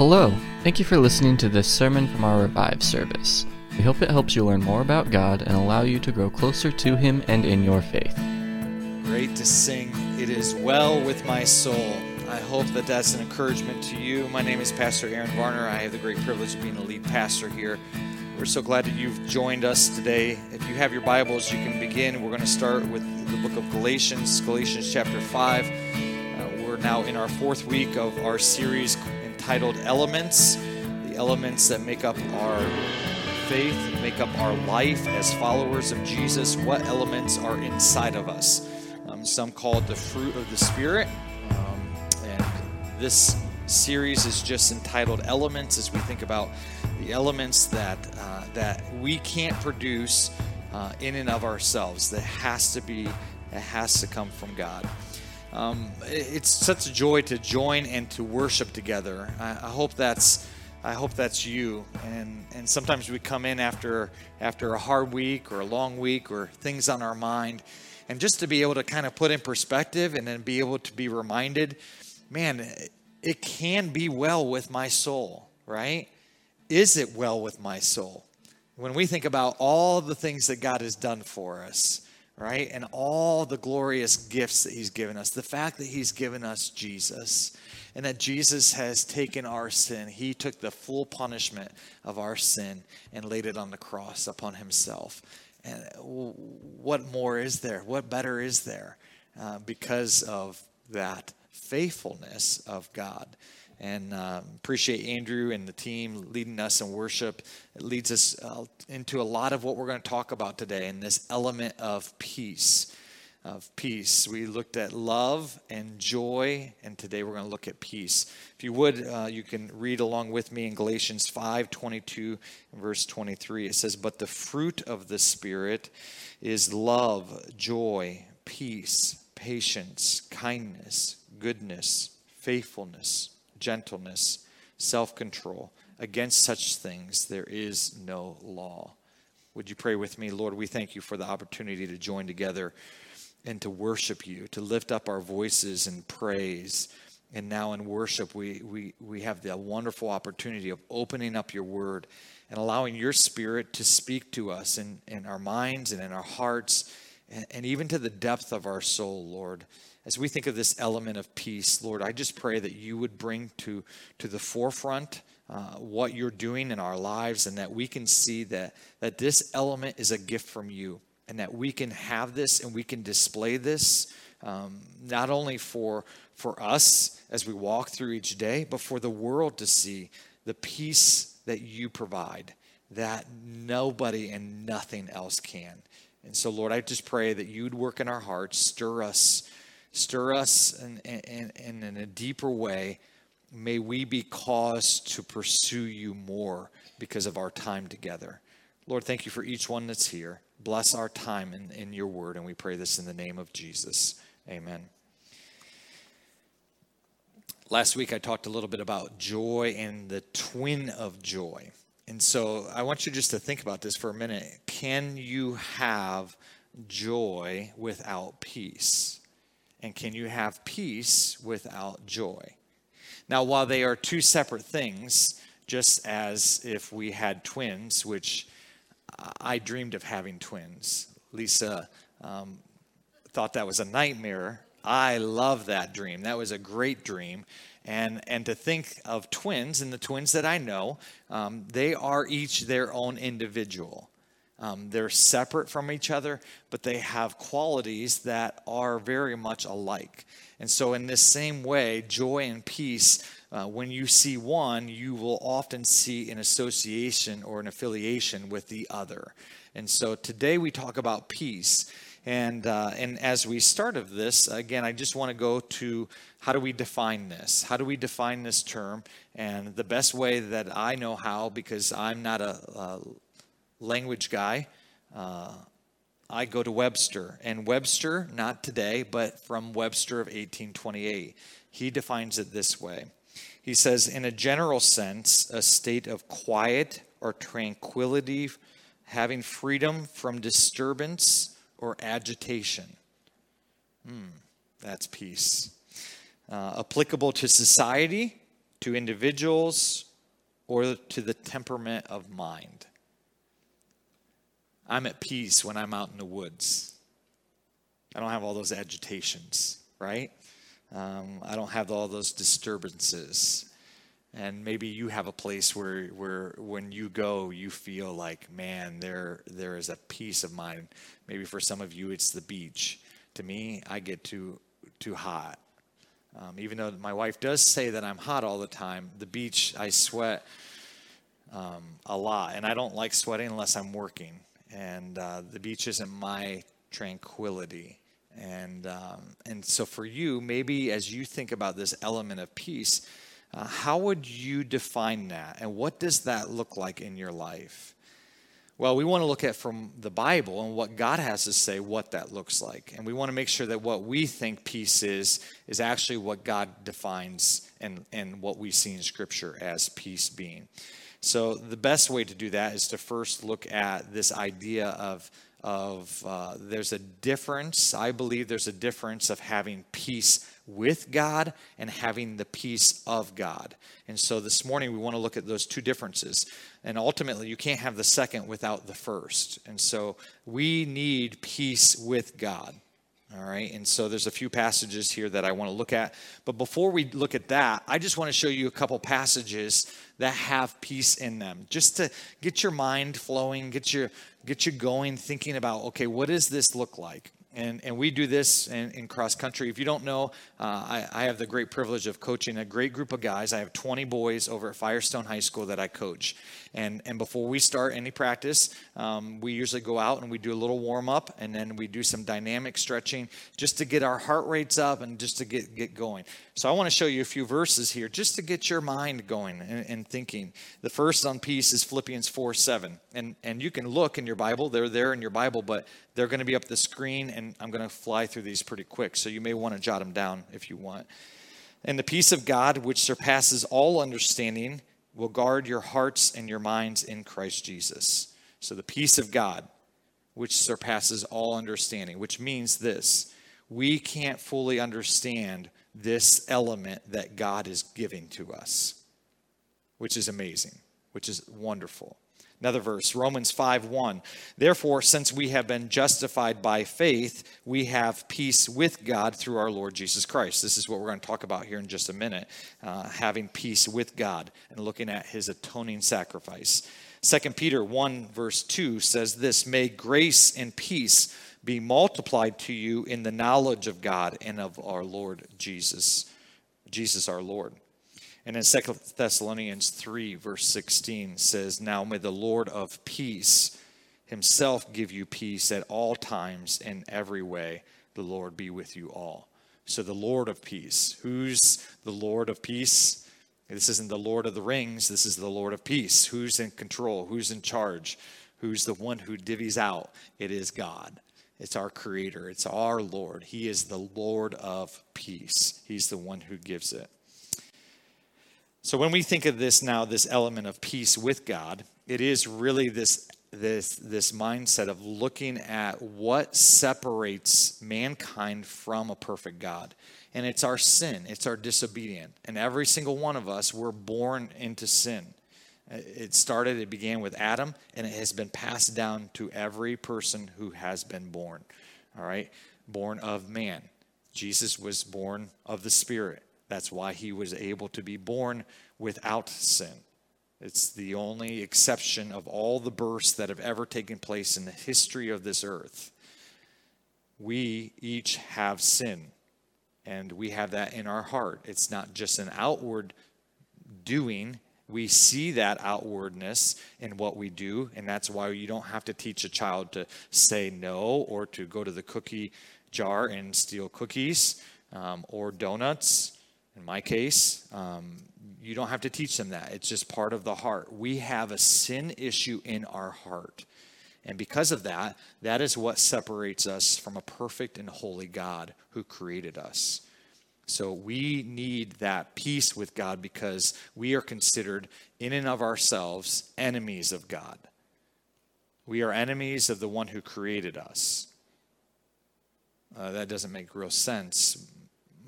Hello, thank you for listening to this sermon from our Revive service. We hope it helps you learn more about God and allow you to grow closer to Him and in your faith. Great to sing, It is Well with My Soul. I hope that that's an encouragement to you. My name is Pastor Aaron Varner. I have the great privilege of being a lead pastor here. We're so glad that you've joined us today. If you have your Bibles, you can begin. We're going to start with the book of Galatians, Galatians chapter 5. Uh, we're now in our fourth week of our series entitled Elements, the elements that make up our faith, make up our life as followers of Jesus. What elements are inside of us? Um, some call it the fruit of the Spirit. Um, and this series is just entitled Elements as we think about the elements that, uh, that we can't produce uh, in and of ourselves, that has to be, that has to come from God. Um, it's such a joy to join and to worship together. I, I, hope that's I hope that's you. And and sometimes we come in after after a hard week or a long week or things on our mind, and just to be able to kind of put in perspective and then be able to be reminded, man, it can be well with my soul, right? Is it well with my soul? When we think about all the things that God has done for us right? And all the glorious gifts that He's given us. The fact that He's given us Jesus and that Jesus has taken our sin. He took the full punishment of our sin and laid it on the cross upon Himself. And what more is there? What better is there uh, because of that faithfulness of God? And um, appreciate Andrew and the team leading us in worship. It leads us uh, into a lot of what we're going to talk about today in this element of peace. Of peace. We looked at love and joy, and today we're going to look at peace. If you would, uh, you can read along with me in Galatians 5 22 verse 23. It says, But the fruit of the Spirit is love, joy, peace, patience, kindness, goodness, faithfulness gentleness, self control. Against such things there is no law. Would you pray with me? Lord, we thank you for the opportunity to join together and to worship you, to lift up our voices in praise. And now in worship, we, we, we have the wonderful opportunity of opening up your word and allowing your spirit to speak to us in, in our minds and in our hearts and, and even to the depth of our soul, Lord as we think of this element of peace, Lord, I just pray that you would bring to, to the forefront uh, what you're doing in our lives and that we can see that, that this element is a gift from you and that we can have this and we can display this um, not only for, for us as we walk through each day, but for the world to see the peace that you provide that nobody and nothing else can. And so, Lord, I just pray that you'd work in our hearts, stir us Stir us in, in, in, a deeper way. May we be caused to pursue you more because of our time together. Lord, thank you for each one that's here. Bless our time in, in your word, and we pray this in the name of Jesus. Amen. Last week I talked a little bit about joy and the twin of joy. And so I want you just to think about this for a minute. Can you have joy without peace? And can you have peace without joy? Now, while they are two separate things, just as if we had twins, which I dreamed of having twins. Lisa um, thought that was a nightmare. I love that dream. That was a great dream. And, and to think of twins, and the twins that I know, um, they are each their own individual. Um, they're separate from each other, but they have qualities that are very much alike. And so, in this same way, joy and peace, uh, when you see one, you will often see an association or an affiliation with the other. And so, today we talk about peace. And, uh, and as we start of this, again, I just want to go to how do we define this? How do we define this term? And the best way that I know how, because I'm not a, a language guy. Uh, I go to Webster, and Webster, not today, but from Webster of 1828, he defines it this way. He says, in a general sense, a state of quiet or tranquility, having freedom from disturbance or agitation. Hmm, that's peace. Uh, applicable to society, to individuals, or to the temperament of mind. I'm at peace when I'm out in the woods. I don't have all those agitations, right? Um, I don't have all those disturbances. And maybe you have a place where, where when you go, you feel like, man, there, there is a peace of mind. Maybe for some of you, it's the beach. To me, I get too, too hot. Um, even though my wife does say that I'm hot all the time, the beach, I sweat um, a lot. And I don't like sweating unless I'm working. And uh, the beach isn't my tranquility. And, um, and so for you, maybe as you think about this element of peace, uh, how would you define that? And what does that look like in your life? Well, we want to look at from the Bible and what God has to say what that looks like. And we want to make sure that what we think peace is, is actually what God defines and, and what we see in Scripture as peace being. So, the best way to do that is to first look at this idea of, of uh, there's a difference. I believe there's a difference of having peace with God and having the peace of God. And so this morning we want to look at those two differences. And ultimately, you can't have the second without the first. And so we need peace with God. All right, and so there's a few passages here that I want to look at. But before we look at that, I just want to show you a couple passages that have peace in them, just to get your mind flowing, get your get you going, thinking about okay, what does this look like? and, and we do this in, in cross country. If you don't know, uh, I, I, have the great privilege of coaching a great group of guys. I have 20 boys over at Firestone High School that I coach. And, and before we start any practice, um, we usually go out and we do a little warm up and then we do some dynamic stretching just to get our heart rates up and just to get, get going. So I want to show you a few verses here just to get your mind going and, and thinking. The first on peace is Philippians 4 7. And, and you can look in your Bible, they're there in your Bible, but they're going to be up the screen and I'm going to fly through these pretty quick. So you may want to jot them down if you want. And the peace of God, which surpasses all understanding, will guard your hearts and your minds in Christ Jesus. So the peace of God, which surpasses all understanding, which means this we can't fully understand this element that God is giving to us, which is amazing, which is wonderful. Another verse, Romans 5 1. Therefore, since we have been justified by faith, we have peace with God through our Lord Jesus Christ. This is what we're going to talk about here in just a minute uh, having peace with God and looking at his atoning sacrifice. 2 Peter 1, verse 2 says this May grace and peace be multiplied to you in the knowledge of God and of our Lord Jesus, Jesus our Lord. And in 2 Thessalonians 3, verse 16 says, Now may the Lord of peace himself give you peace at all times in every way. The Lord be with you all. So, the Lord of peace. Who's the Lord of peace? This isn't the Lord of the Rings. This is the Lord of peace. Who's in control? Who's in charge? Who's the one who divvies out? It is God. It's our Creator. It's our Lord. He is the Lord of peace. He's the one who gives it. So when we think of this now, this element of peace with God, it is really this this this mindset of looking at what separates mankind from a perfect God. And it's our sin, it's our disobedience. And every single one of us were born into sin. Uh, it started, it began with Adam, and it has been passed down to every person who has been born. All right? Born of man. Jesus was born of the Spirit. That's why he was able to be born without sin. It's the only exception of all the births that have ever taken place in the history of this earth. We each have sin, and we have that in our heart. It's not just an outward doing, we see that outwardness in what we do, and that's why you don't have to teach a child to say no or to go to the cookie jar and steal cookies um, or donuts in my case, um, you don't have to teach them that. It's just part of the heart. We have a sin issue in our heart. And because of that, that is what separates us from a perfect and holy God who created us. So we need that peace with God because we are considered, in and of ourselves, enemies of God. We are enemies of the one who created us. Uh, that doesn't make real sense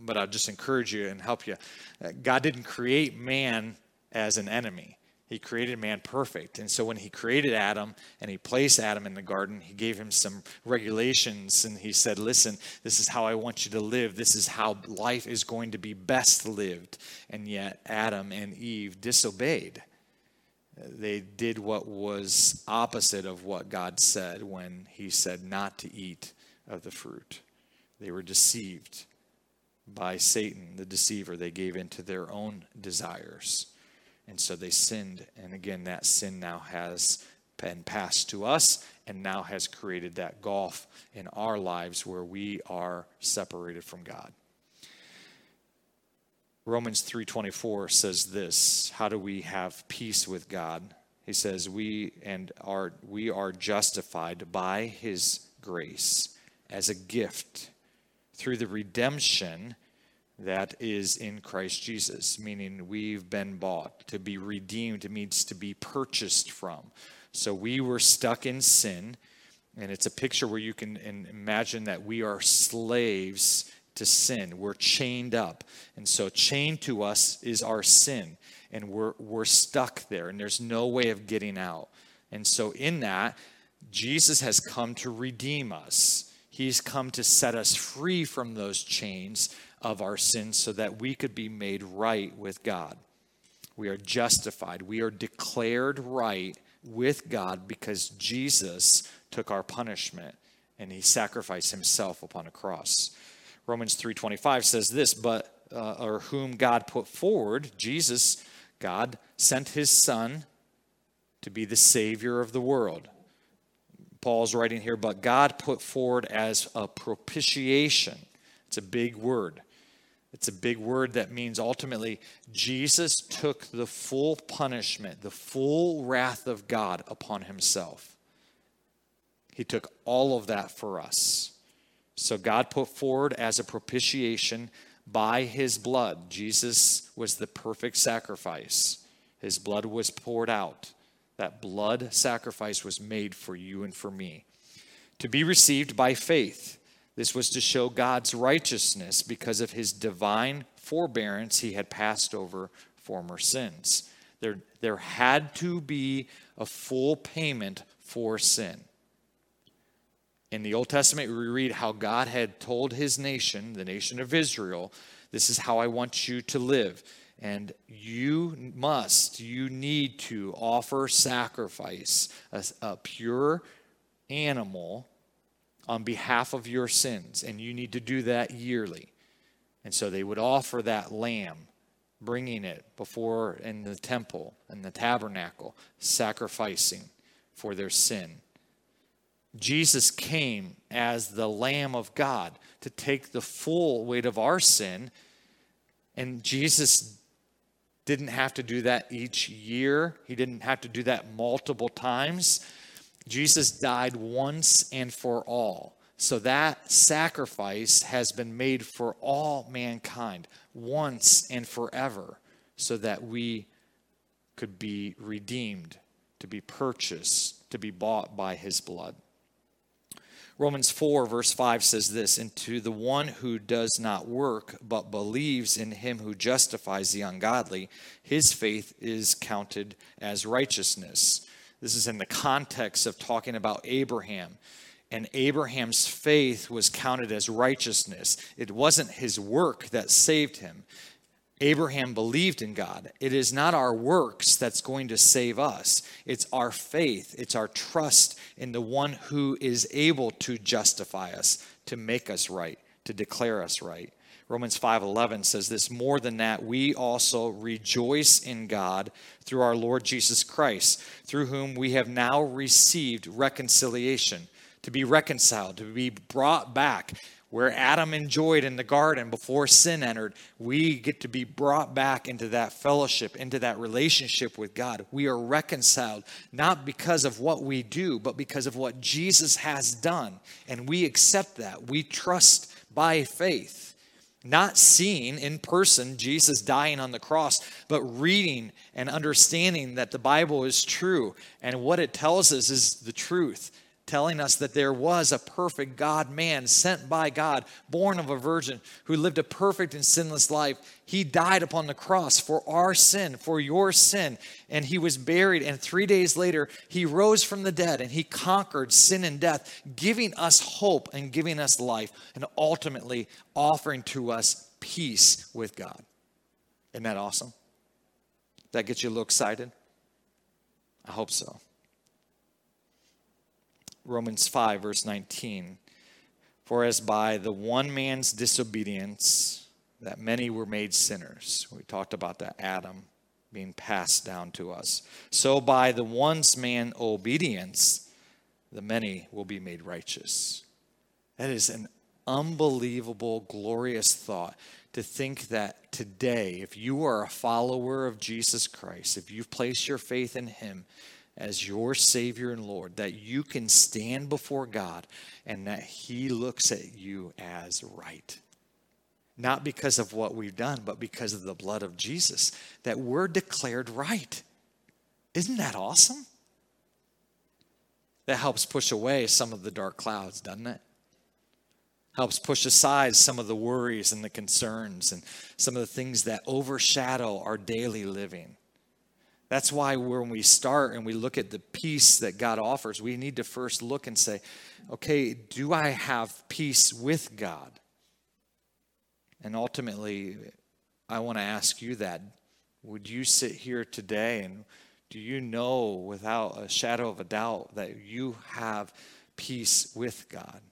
but I'll just encourage you and help you. Uh, God didn't create man as an enemy. He created man perfect. And so when he created Adam and he placed Adam in the garden, he gave him some regulations and he said, Listen, this is how I want you to live. This is how life is going to be best lived. And yet Adam and Eve disobeyed. They did what was opposite of what God said when he said not to eat of the fruit. They were deceived by Satan, the deceiver. They gave in to their own desires. And so they sinned. And again, that sin now has been passed to us and now has created that gulf in our lives where we are separated from God. Romans 3:24 says this, how do we have peace with God? He says we and are we are justified by his grace as a gift through the redemption that is in Christ Jesus, meaning we've been bought. To be redeemed means to be purchased from. So we were stuck in sin, and it's a picture where you can imagine that we are slaves to sin. We're chained up. And so, chained to us is our sin, and we're, we're stuck there, and there's no way of getting out. And so, in that, Jesus has come to redeem us. He's come to set us free from those chains of our sins so that we could be made right with God. We are justified. We are declared right with God because Jesus took our punishment and he sacrificed himself upon a cross. Romans 3:25 says this, but uh, or whom God put forward, Jesus, God sent his son to be the savior of the world. Paul's writing here, but God put forward as a propitiation. It's a big word. It's a big word that means ultimately Jesus took the full punishment, the full wrath of God upon himself. He took all of that for us. So God put forward as a propitiation by his blood. Jesus was the perfect sacrifice. His blood was poured out. That blood sacrifice was made for you and for me. To be received by faith. This was to show God's righteousness because of his divine forbearance, he had passed over former sins. There, there had to be a full payment for sin. In the Old Testament, we read how God had told his nation, the nation of Israel, this is how I want you to live. And you must, you need to offer sacrifice, a, a pure animal on behalf of your sins, and you need to do that yearly. And so they would offer that lamb, bringing it before in the temple and the tabernacle, sacrificing for their sin. Jesus came as the Lamb of God to take the full weight of our sin, and Jesus didn't have to do that each year. He didn't have to do that multiple times. Jesus died once and for all. So that sacrifice has been made for all mankind once and forever so that we could be redeemed, to be purchased, to be bought by his blood. Romans 4, verse 5 says this And to the one who does not work, but believes in him who justifies the ungodly, his faith is counted as righteousness. This is in the context of talking about Abraham. And Abraham's faith was counted as righteousness. It wasn't his work that saved him. Abraham believed in God. It is not our works that's going to save us. It's our faith. It's our trust in the one who is able to justify us, to make us right, to declare us right. Romans 5:11 says this, more than that we also rejoice in God through our Lord Jesus Christ, through whom we have now received reconciliation, to be reconciled, to be brought back where Adam enjoyed in the garden before sin entered, we get to be brought back into that fellowship, into that relationship with God. We are reconciled not because of what we do, but because of what Jesus has done. And we accept that. We trust by faith not seeing in person Jesus dying on the cross, but reading and understanding that the Bible is true and what it tells us is the truth. Telling us that there was a perfect God man sent by God, born of a virgin, who lived a perfect and sinless life. He died upon the cross for our sin, for your sin, and he was buried. And three days later, he rose from the dead and he conquered sin and death, giving us hope and giving us life, and ultimately offering to us peace with God. Isn't that awesome? That gets you a little excited? I hope so. Romans 5, verse 19. For as by the one man's disobedience that many were made sinners, we talked about that Adam being passed down to us, so by the one man obedience, the many will be made righteous. That is an unbelievable, glorious thought to think that today, if you are a follower of Jesus Christ, if you've placed your faith in Him as your Savior and Lord, that you can stand before God and that He looks at you as right. Not because of what we've done, but because of the blood of Jesus, that we're declared right. Isn't that awesome? That helps push away some of the dark clouds, doesn't it? helps push aside some of the worries and the concerns and some of the things that overshadow our daily living. That's why when we start and we look at the peace that God offers, we need to first look and say, okay, do I have peace with God? And ultimately, I want to ask you that. Would you sit here today and do you know without a shadow of a doubt that you have peace with God?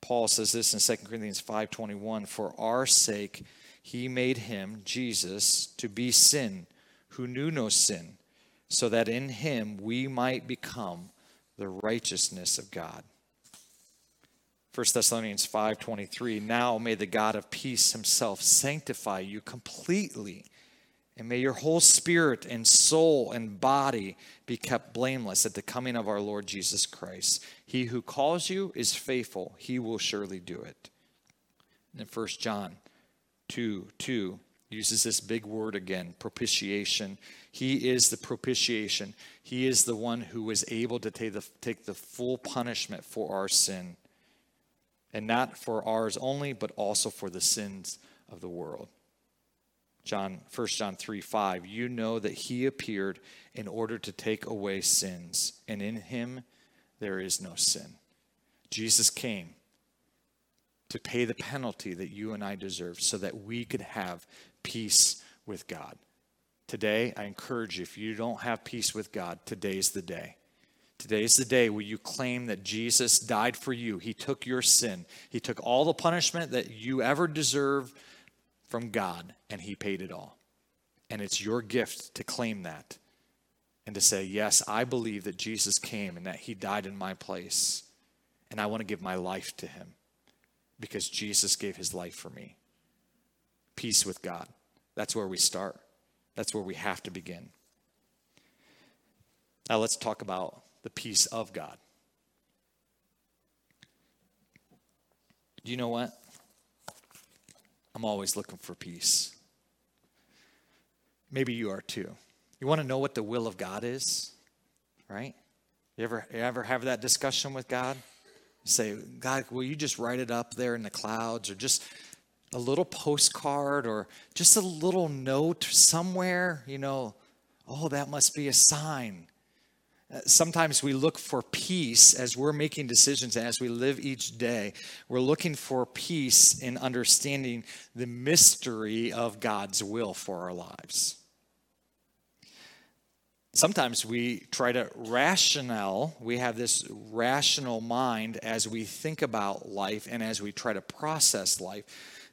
Paul says this in 2 Corinthians 5:21, "For our sake he made him, Jesus, to be sin, who knew no sin, so that in him we might become the righteousness of God." 1 Thessalonians 5:23 Now may the God of peace himself sanctify you completely and may your whole spirit and soul and body be kept blameless at the coming of our Lord Jesus Christ. He who calls you is faithful, he will surely do it. And 1 John 2 2 uses this big word again propitiation. He is the propitiation. He is the one who was able to take the, take the full punishment for our sin. And not for ours only, but also for the sins of the world. John 1 John 3 5, you know that he appeared in order to take away sins, and in him there is no sin. Jesus came to pay the penalty that you and I deserve so that we could have peace with God. Today, I encourage you, if you don't have peace with God, today's the day. Today's the day where you claim that Jesus died for you. He took your sin. He took all the punishment that you ever deserve from God, and He paid it all. And it's your gift to claim that and to say, Yes, I believe that Jesus came and that He died in my place, and I want to give my life to Him because Jesus gave His life for me. Peace with God. That's where we start, that's where we have to begin. Now, let's talk about the peace of God. Do you know what? I'm always looking for peace. Maybe you are too. You want to know what the will of God is, right? You ever, you ever have that discussion with God? Say, God, will you just write it up there in the clouds or just a little postcard or just a little note somewhere, you know, oh, that must be a sign uh, sometimes we look for peace as we're making decisions and as we live each day. We're looking for peace in understanding the mystery of God's will for our lives. Sometimes we try to rational, we have this rational mind as we think about life and as we try to process life.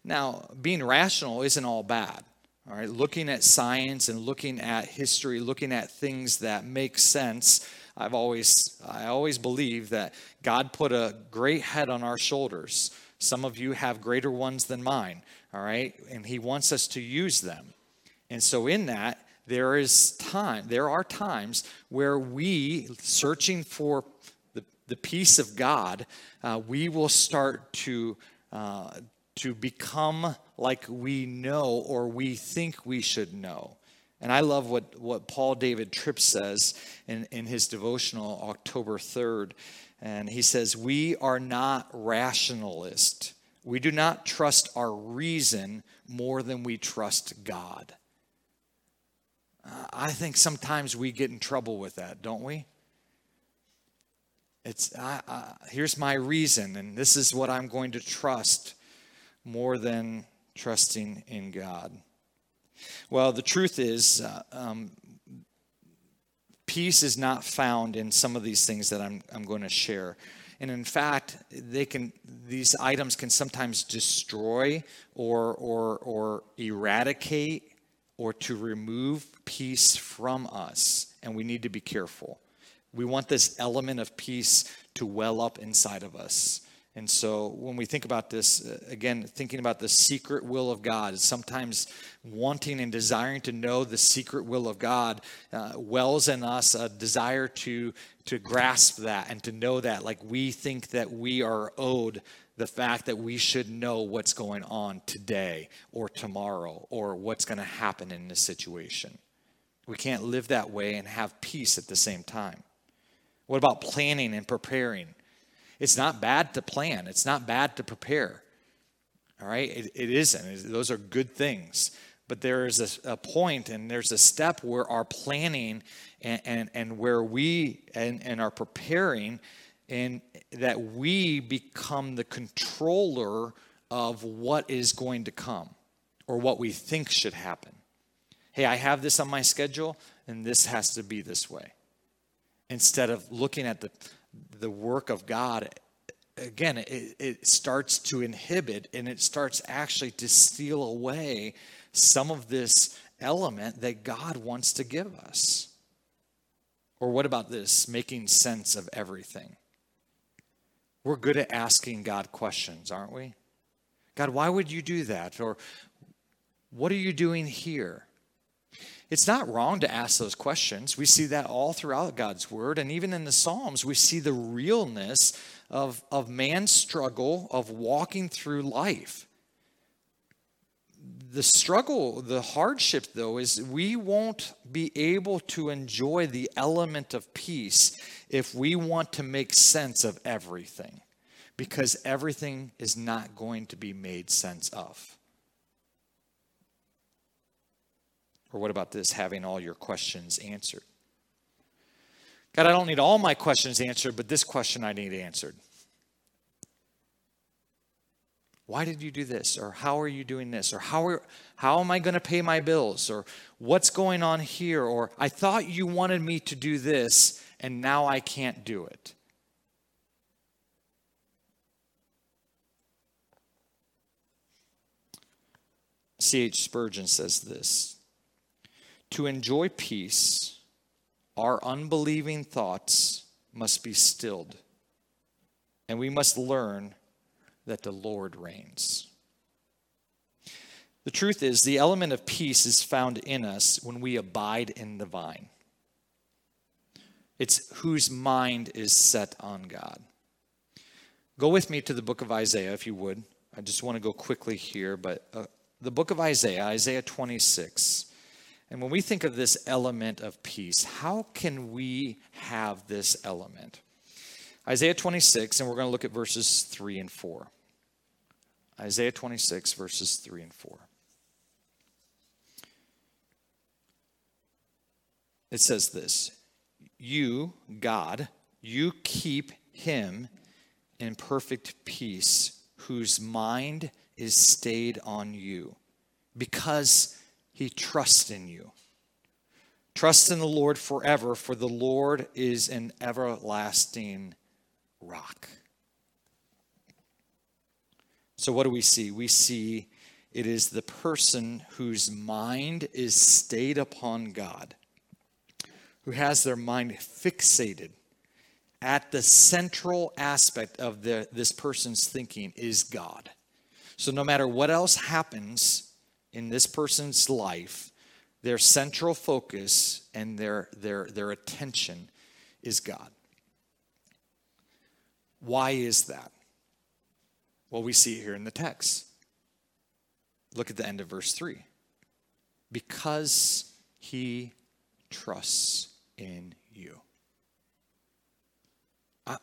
Now, being rational isn't all bad. All right, looking at science and looking at history, looking at things that make sense. I've always I always believe that God put a great head on our shoulders. Some of you have greater ones than mine, all right? And he wants us to use them. And so in that, there is time, there are times where we, searching for the, the peace of God, uh, we will start to uh, to become like we know or we think we should know. And I love what, what Paul David Tripp says in, in his devotional October 3rd. And he says, We are not rationalist. We do not trust our reason more than we trust God. Uh, I think sometimes we get in trouble with that, don't we? It's uh, uh, here's my reason, and this is what I'm going to trust more than trusting in God. Well, the truth is, uh, um, peace is not found in some of these things that I'm, I'm going to share. And in fact, they can these items can sometimes destroy or or or eradicate or to remove peace from us, and we need to be careful. We want this element of peace to well up inside of us. And so when we think about this, uh, again, thinking about the secret will of God, sometimes wanting and desiring to know the secret will of God uh, wells in us a desire to, to grasp that and to know that. Like we think that we are owed the fact that we should know what's going on today or tomorrow or what's going to happen in this situation. We can't live that way and have peace at the same time. What about planning and preparing? It's not bad to plan, it's not bad to prepare. All right? it, it isn't. Those are good things. But there is a, a point and there's a step where our planning and, and, and where we and, and are preparing and that we become the controller of what is going to come or what we think should happen. Hey, I have this on my schedule and this has to be this way. Instead of looking at the the work of God, again, it, it starts to inhibit and it starts actually to steal away some of this element that God wants to give us. Or what about this? Making sense of everything. We're good at asking God questions, aren't we? God, why would you do that? Or what are you doing here? It's not wrong to ask those questions. We see that all throughout God's word. And even in the Psalms, we see the realness of, of man's struggle of walking through life. The struggle, the hardship, though, is we won't be able to enjoy the element of peace if we want to make sense of everything, because everything is not going to be made sense of. Or what about this having all your questions answered? God, I don't need all my questions answered, but this question I need answered. Why did you do this? Or how are you doing this? Or how, are, how am I going to pay my bills? Or what's going on here? Or I thought you wanted me to do this, and now I can't do it. C.H. Spurgeon says this to enjoy peace, our unbelieving thoughts must be stilled, and we must learn that the Lord reigns. The truth is, the element of peace is found in us when we abide in the vine. It's whose mind is set on God. Go with me to the book of Isaiah, if you would. I just want to go quickly here, but uh, the book of Isaiah, Isaiah 26. And when we think of this element of peace, how can we have this element? Isaiah 26, and we're going to look at verses 3 and 4. Isaiah 26, verses 3 and 4. It says this You, God, you keep him in perfect peace, whose mind is stayed on you, because he trusts in you. Trust in the Lord forever, for the Lord is an everlasting rock. So, what do we see? We see it is the person whose mind is stayed upon God, who has their mind fixated at the central aspect of the, this person's thinking is God. So, no matter what else happens, in this person's life, their central focus and their, their, their attention is God. Why is that? Well, we see it here in the text. Look at the end of verse 3. Because He trusts in you.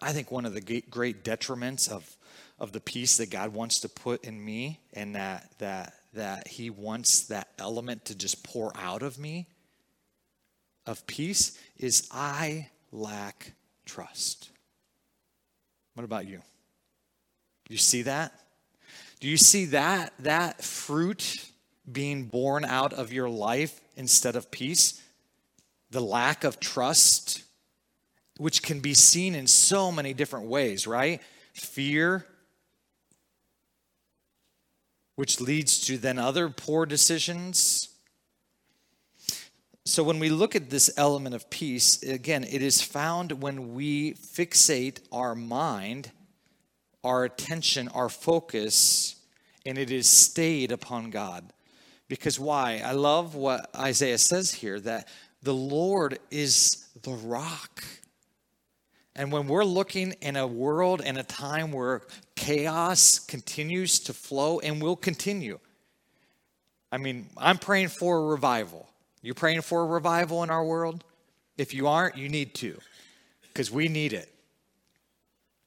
I think one of the great detriments of, of the peace that God wants to put in me and that, that, that He wants that element to just pour out of me of peace is I lack trust. What about you? You see that? Do you see that that fruit being born out of your life instead of peace? The lack of trust, which can be seen in so many different ways, right? Fear, which leads to then other poor decisions. So, when we look at this element of peace, again, it is found when we fixate our mind, our attention, our focus, and it is stayed upon God. Because why? I love what Isaiah says here that the Lord is the rock. And when we're looking in a world and a time where chaos continues to flow and will continue, I mean, I'm praying for a revival. You praying for a revival in our world? If you aren't, you need to, because we need it.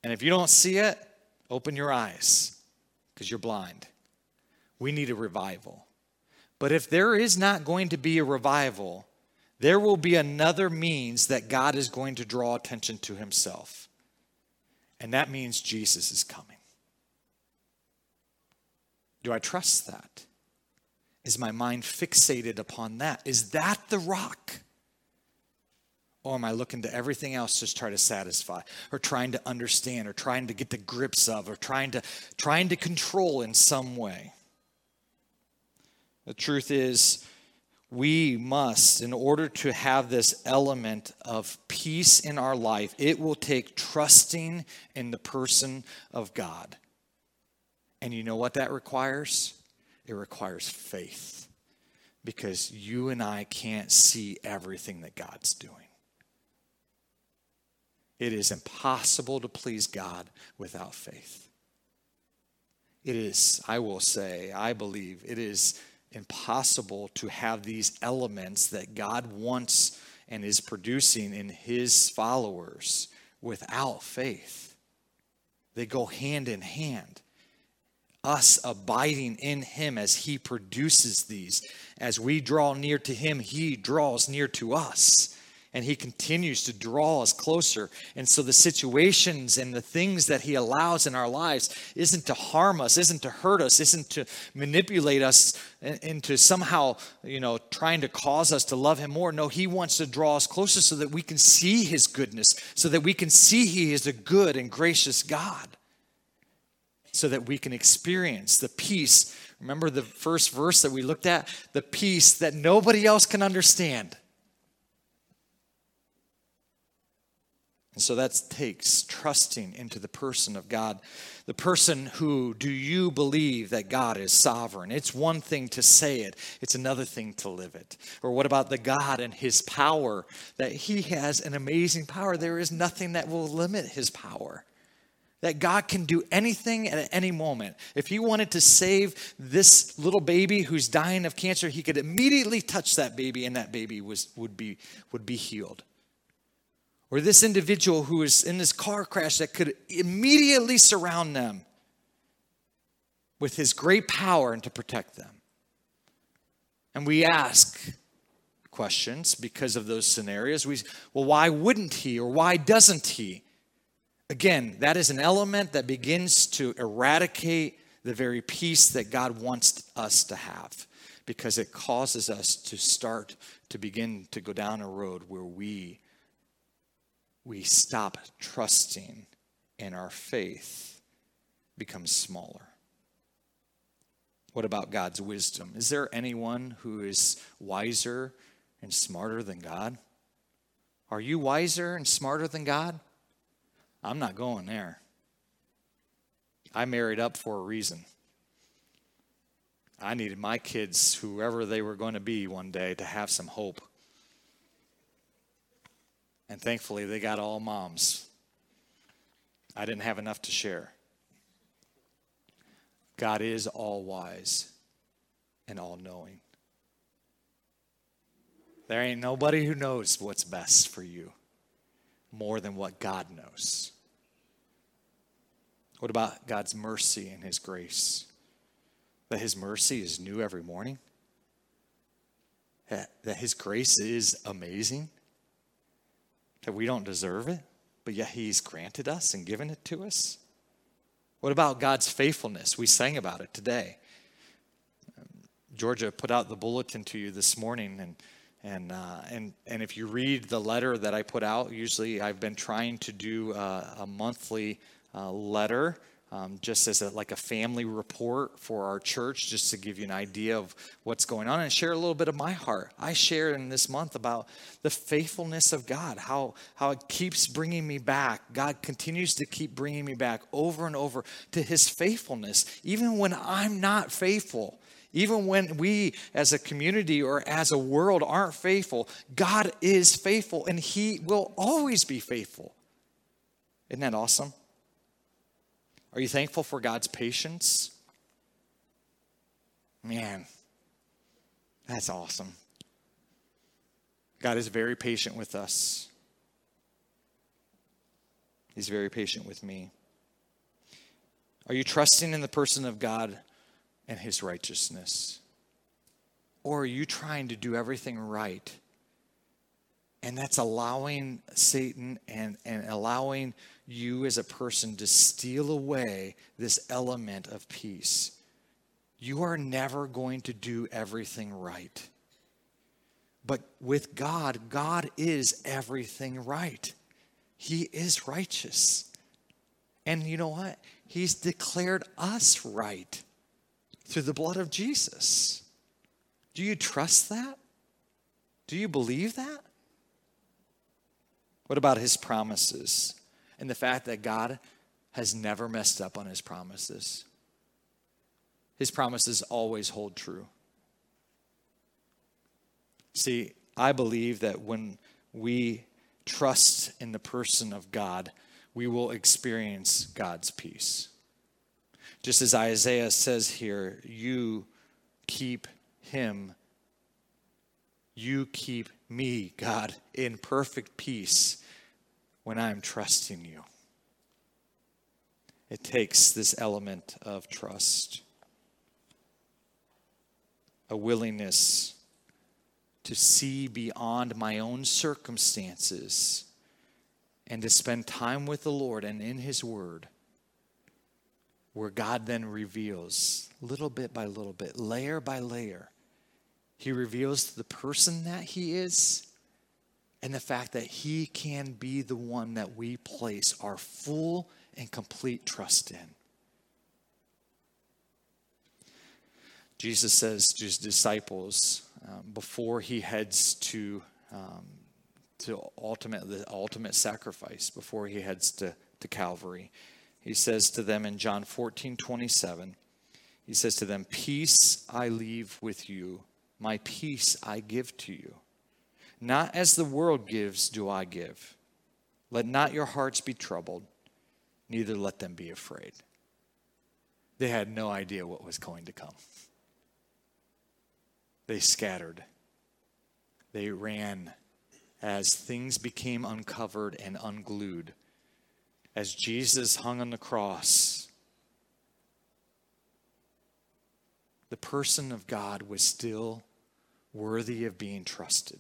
And if you don't see it, open your eyes, because you're blind. We need a revival. But if there is not going to be a revival, there will be another means that God is going to draw attention to himself. And that means Jesus is coming. Do I trust that? Is my mind fixated upon that? Is that the rock? Or am I looking to everything else just try to satisfy or trying to understand or trying to get the grips of or trying to trying to control in some way? The truth is we must in order to have this element of peace in our life, it will take trusting in the person of God. And you know what that requires? It requires faith because you and I can't see everything that God's doing. It is impossible to please God without faith. It is, I will say, I believe, it is impossible to have these elements that God wants and is producing in his followers without faith. They go hand in hand us abiding in him as he produces these. As we draw near to him, he draws near to us. And he continues to draw us closer. And so the situations and the things that he allows in our lives isn't to harm us, isn't to hurt us, isn't to manipulate us into somehow, you know, trying to cause us to love him more. No, he wants to draw us closer so that we can see his goodness, so that we can see he is a good and gracious God so that we can experience the peace. Remember the first verse that we looked at? The peace that nobody else can understand. And so that takes trusting into the person of God. The person who, do you believe that God is sovereign? It's one thing to say it, it's another thing to live it. Or what about the God and his power? That he has an amazing power. There is nothing that will limit his power that God can do anything at any moment. If He wanted to save this little baby who's dying of cancer, He could immediately touch that baby and that baby was, would, be, would be healed. Or this individual who is in this car crash that could immediately surround them with His great power and to protect them. And we ask questions because of those scenarios. We, well, why wouldn't He or why doesn't He? Again, that is an element that begins to eradicate the very peace that God wants us to have because it causes us to start to begin to go down a road where we we stop trusting and our faith becomes smaller. What about God's wisdom? Is there anyone who is wiser and smarter than God? Are you wiser and smarter than God? I'm not going there. I married up for a reason. I needed my kids, whoever they were going to be one day, to have some hope. And thankfully, they got all moms. I didn't have enough to share. God is all wise and all knowing. There ain't nobody who knows what's best for you more than what God knows. What about God's mercy and His grace? That His mercy is new every morning? That, His grace is amazing? That we don't deserve it, but yet He's granted us and given it to us? What about God's faithfulness? We sang about it today. Georgia put out the bulletin to you this morning, and and uh, and and if you read the letter that I put out, usually I've been trying to do uh, a monthly uh, letter. Um, just as a, like a family report for our church, just to give you an idea of what's going on and share a little bit of my heart. I share in this month about the faithfulness of God, how, how it keeps bringing me back. God continues to keep bringing me back over and over to his faithfulness, even when I'm not faithful. Even when we as a community or as a world aren't faithful, God is faithful and He will always be faithful. Isn't that awesome? Are you thankful for God's patience? Man, that's awesome. God is very patient with us. He's very patient with me. Are you trusting in the person of God and his righteousness? Or are you trying to do everything right? And that's allowing Satan and, and allowing you as a person to steal away this element of peace. You are never going to do everything right. But with God, God is everything right. He is righteous. And you know what? He's declared us right through the blood of Jesus. Do you trust that? Do you believe that? What about his promises and the fact that God has never messed up on his promises? His promises always hold true. See, I believe that when we trust in the person of God, we will experience God's peace. Just as Isaiah says here, you keep him. You keep me, God, in perfect peace when I'm trusting you. It takes this element of trust, a willingness to see beyond my own circumstances and to spend time with the Lord and in His Word where God then reveals little bit by little bit, layer by layer. He reveals the person that He is and the fact that He can be the one that we place our full and complete trust in. Jesus says to his disciples um, before he heads to, um, to ultimate, the ultimate sacrifice, before he heads to, to Calvary, he says to them in John 14 27, he says to them, Peace I leave with you, my peace I give to you. Not as the world gives, do I give. Let not your hearts be troubled, neither let them be afraid. They had no idea what was going to come. They scattered. They ran as things became uncovered and unglued as Jesus hung on the cross, the person of God was still worthy of being trusted.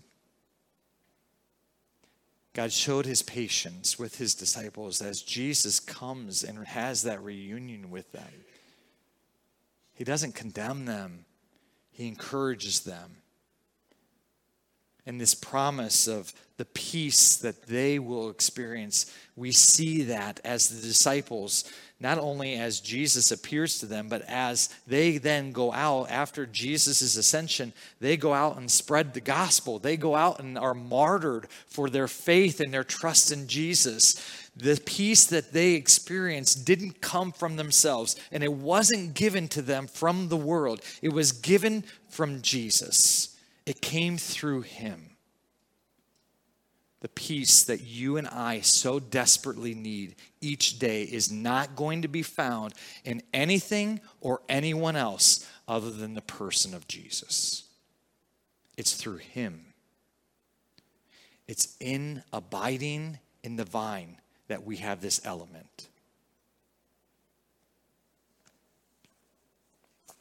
God showed his patience with his disciples as Jesus comes and has that reunion with them. He doesn't condemn them, he encourages them and this promise of the peace that they will experience, we see that as the disciples, not only as Jesus appears to them, but as they then go out after Jesus' ascension, they go out and spread the gospel. They go out and are martyred for their faith and their trust in Jesus. The peace that they experienced didn't come from themselves, and it wasn't given to them from the world, it was given from Jesus. It came through him. The peace that you and I so desperately need each day is not going to be found in anything or anyone else other than the person of Jesus. It's through him. It's in abiding in the vine that we have this element.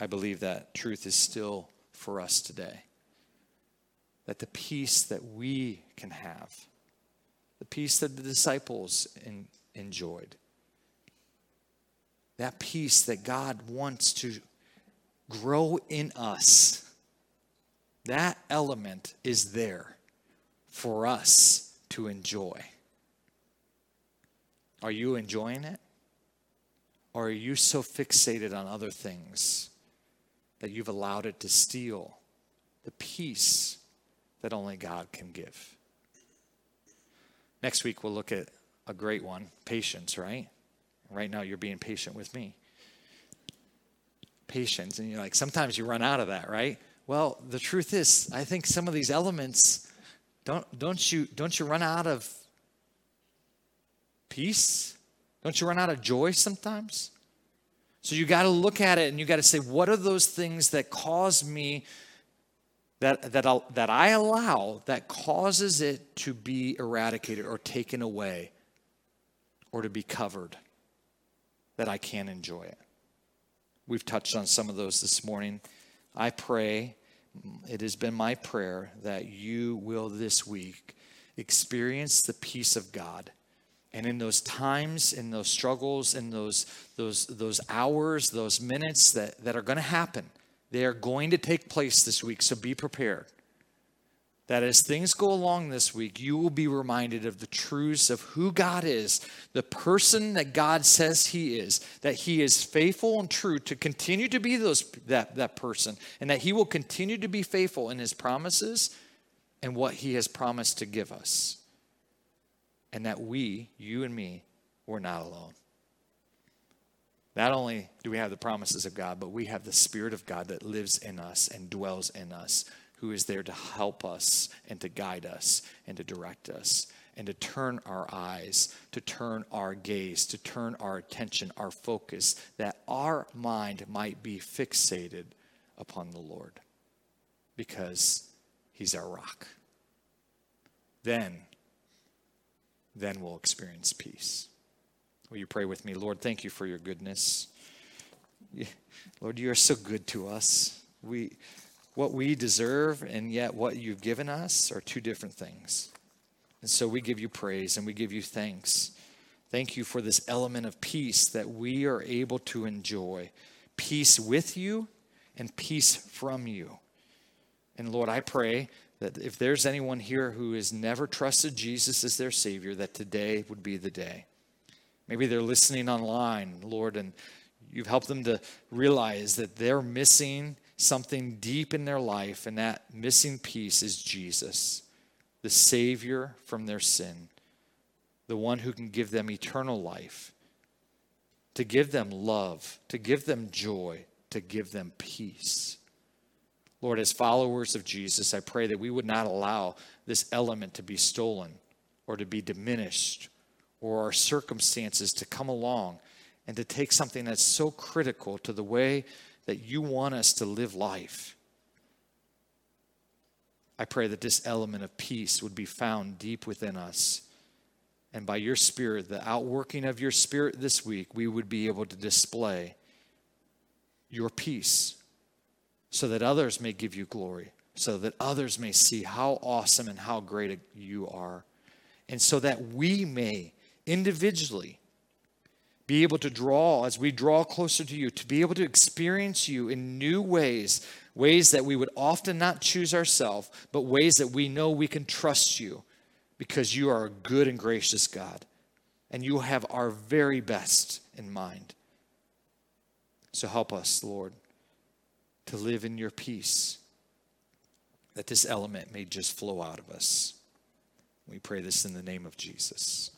I believe that truth is still for us today. That the peace that we can have, the peace that the disciples in, enjoyed, that peace that God wants to grow in us, that element is there for us to enjoy. Are you enjoying it? Or are you so fixated on other things that you've allowed it to steal the peace that only God can give? Next week, we'll look at a great one patience, right? Right now, you're being patient with me. Patience. And you're like, sometimes you run out of that, right? Well, the truth is, I think some of these elements don't, don't, you, don't you run out of peace? Don't you run out of joy sometimes? So you got to look at it and you got to say, what are those things that cause me, that, that, I'll, that I allow, that causes it to be eradicated or taken away or to be covered, that I can enjoy it? We've touched on some of those this morning. I pray, it has been my prayer that you will this week experience the peace of God and in those times, in those struggles, in those, those, those hours, those minutes that, that are going to happen, they are going to take place this week. So be prepared. That as things go along this week, you will be reminded of the truths of who God is, the person that God says He is, that He is faithful and true to continue to be those, that, that person, and that He will continue to be faithful in His promises and what He has promised to give us and that we, you and me, were not alone. Not only do we have the promises of God, but we have the Spirit of God that lives in us and dwells in us, who is there to help us and to guide us and to direct us and to turn our eyes, to turn our gaze, to turn our attention, our focus, that our mind might be fixated upon the Lord because He's our rock. Then then we'll experience peace. Will you pray with me? Lord, thank you for your goodness. Lord, you are so good to us. We, what we deserve and yet what you've given us are two different things. And so we give you praise and we give you thanks. Thank you for this element of peace that we are able to enjoy peace with you and peace from you. And Lord, I pray that if there's anyone here who has never trusted Jesus as their Savior, that today would be the day. Maybe they're listening online, Lord, and you've helped them to realize that they're missing something deep in their life, and that missing piece is Jesus, the Savior from their sin, the one who can give them eternal life, to give them love, to give them joy, to give them peace. Lord, as followers of Jesus, I pray that we would not allow this element to be stolen or to be diminished or our circumstances to come along and to take something that's so critical to the way that you want us to live life. I pray that this element of peace would be found deep within us. And by your Spirit, the outworking of your Spirit this week, we would be able to display your peace so that others may give you glory, so that others may see how awesome and how great you are, and so that we may individually be able to draw, as we draw closer to you, to be able to experience you in new ways, ways that we would often not choose ourselves, but ways that we know we can trust you because you are a good and gracious God, and you have our very best in mind. So help us, Lord to live in your peace, that this element may just flow out of us. We pray this in the name of Jesus.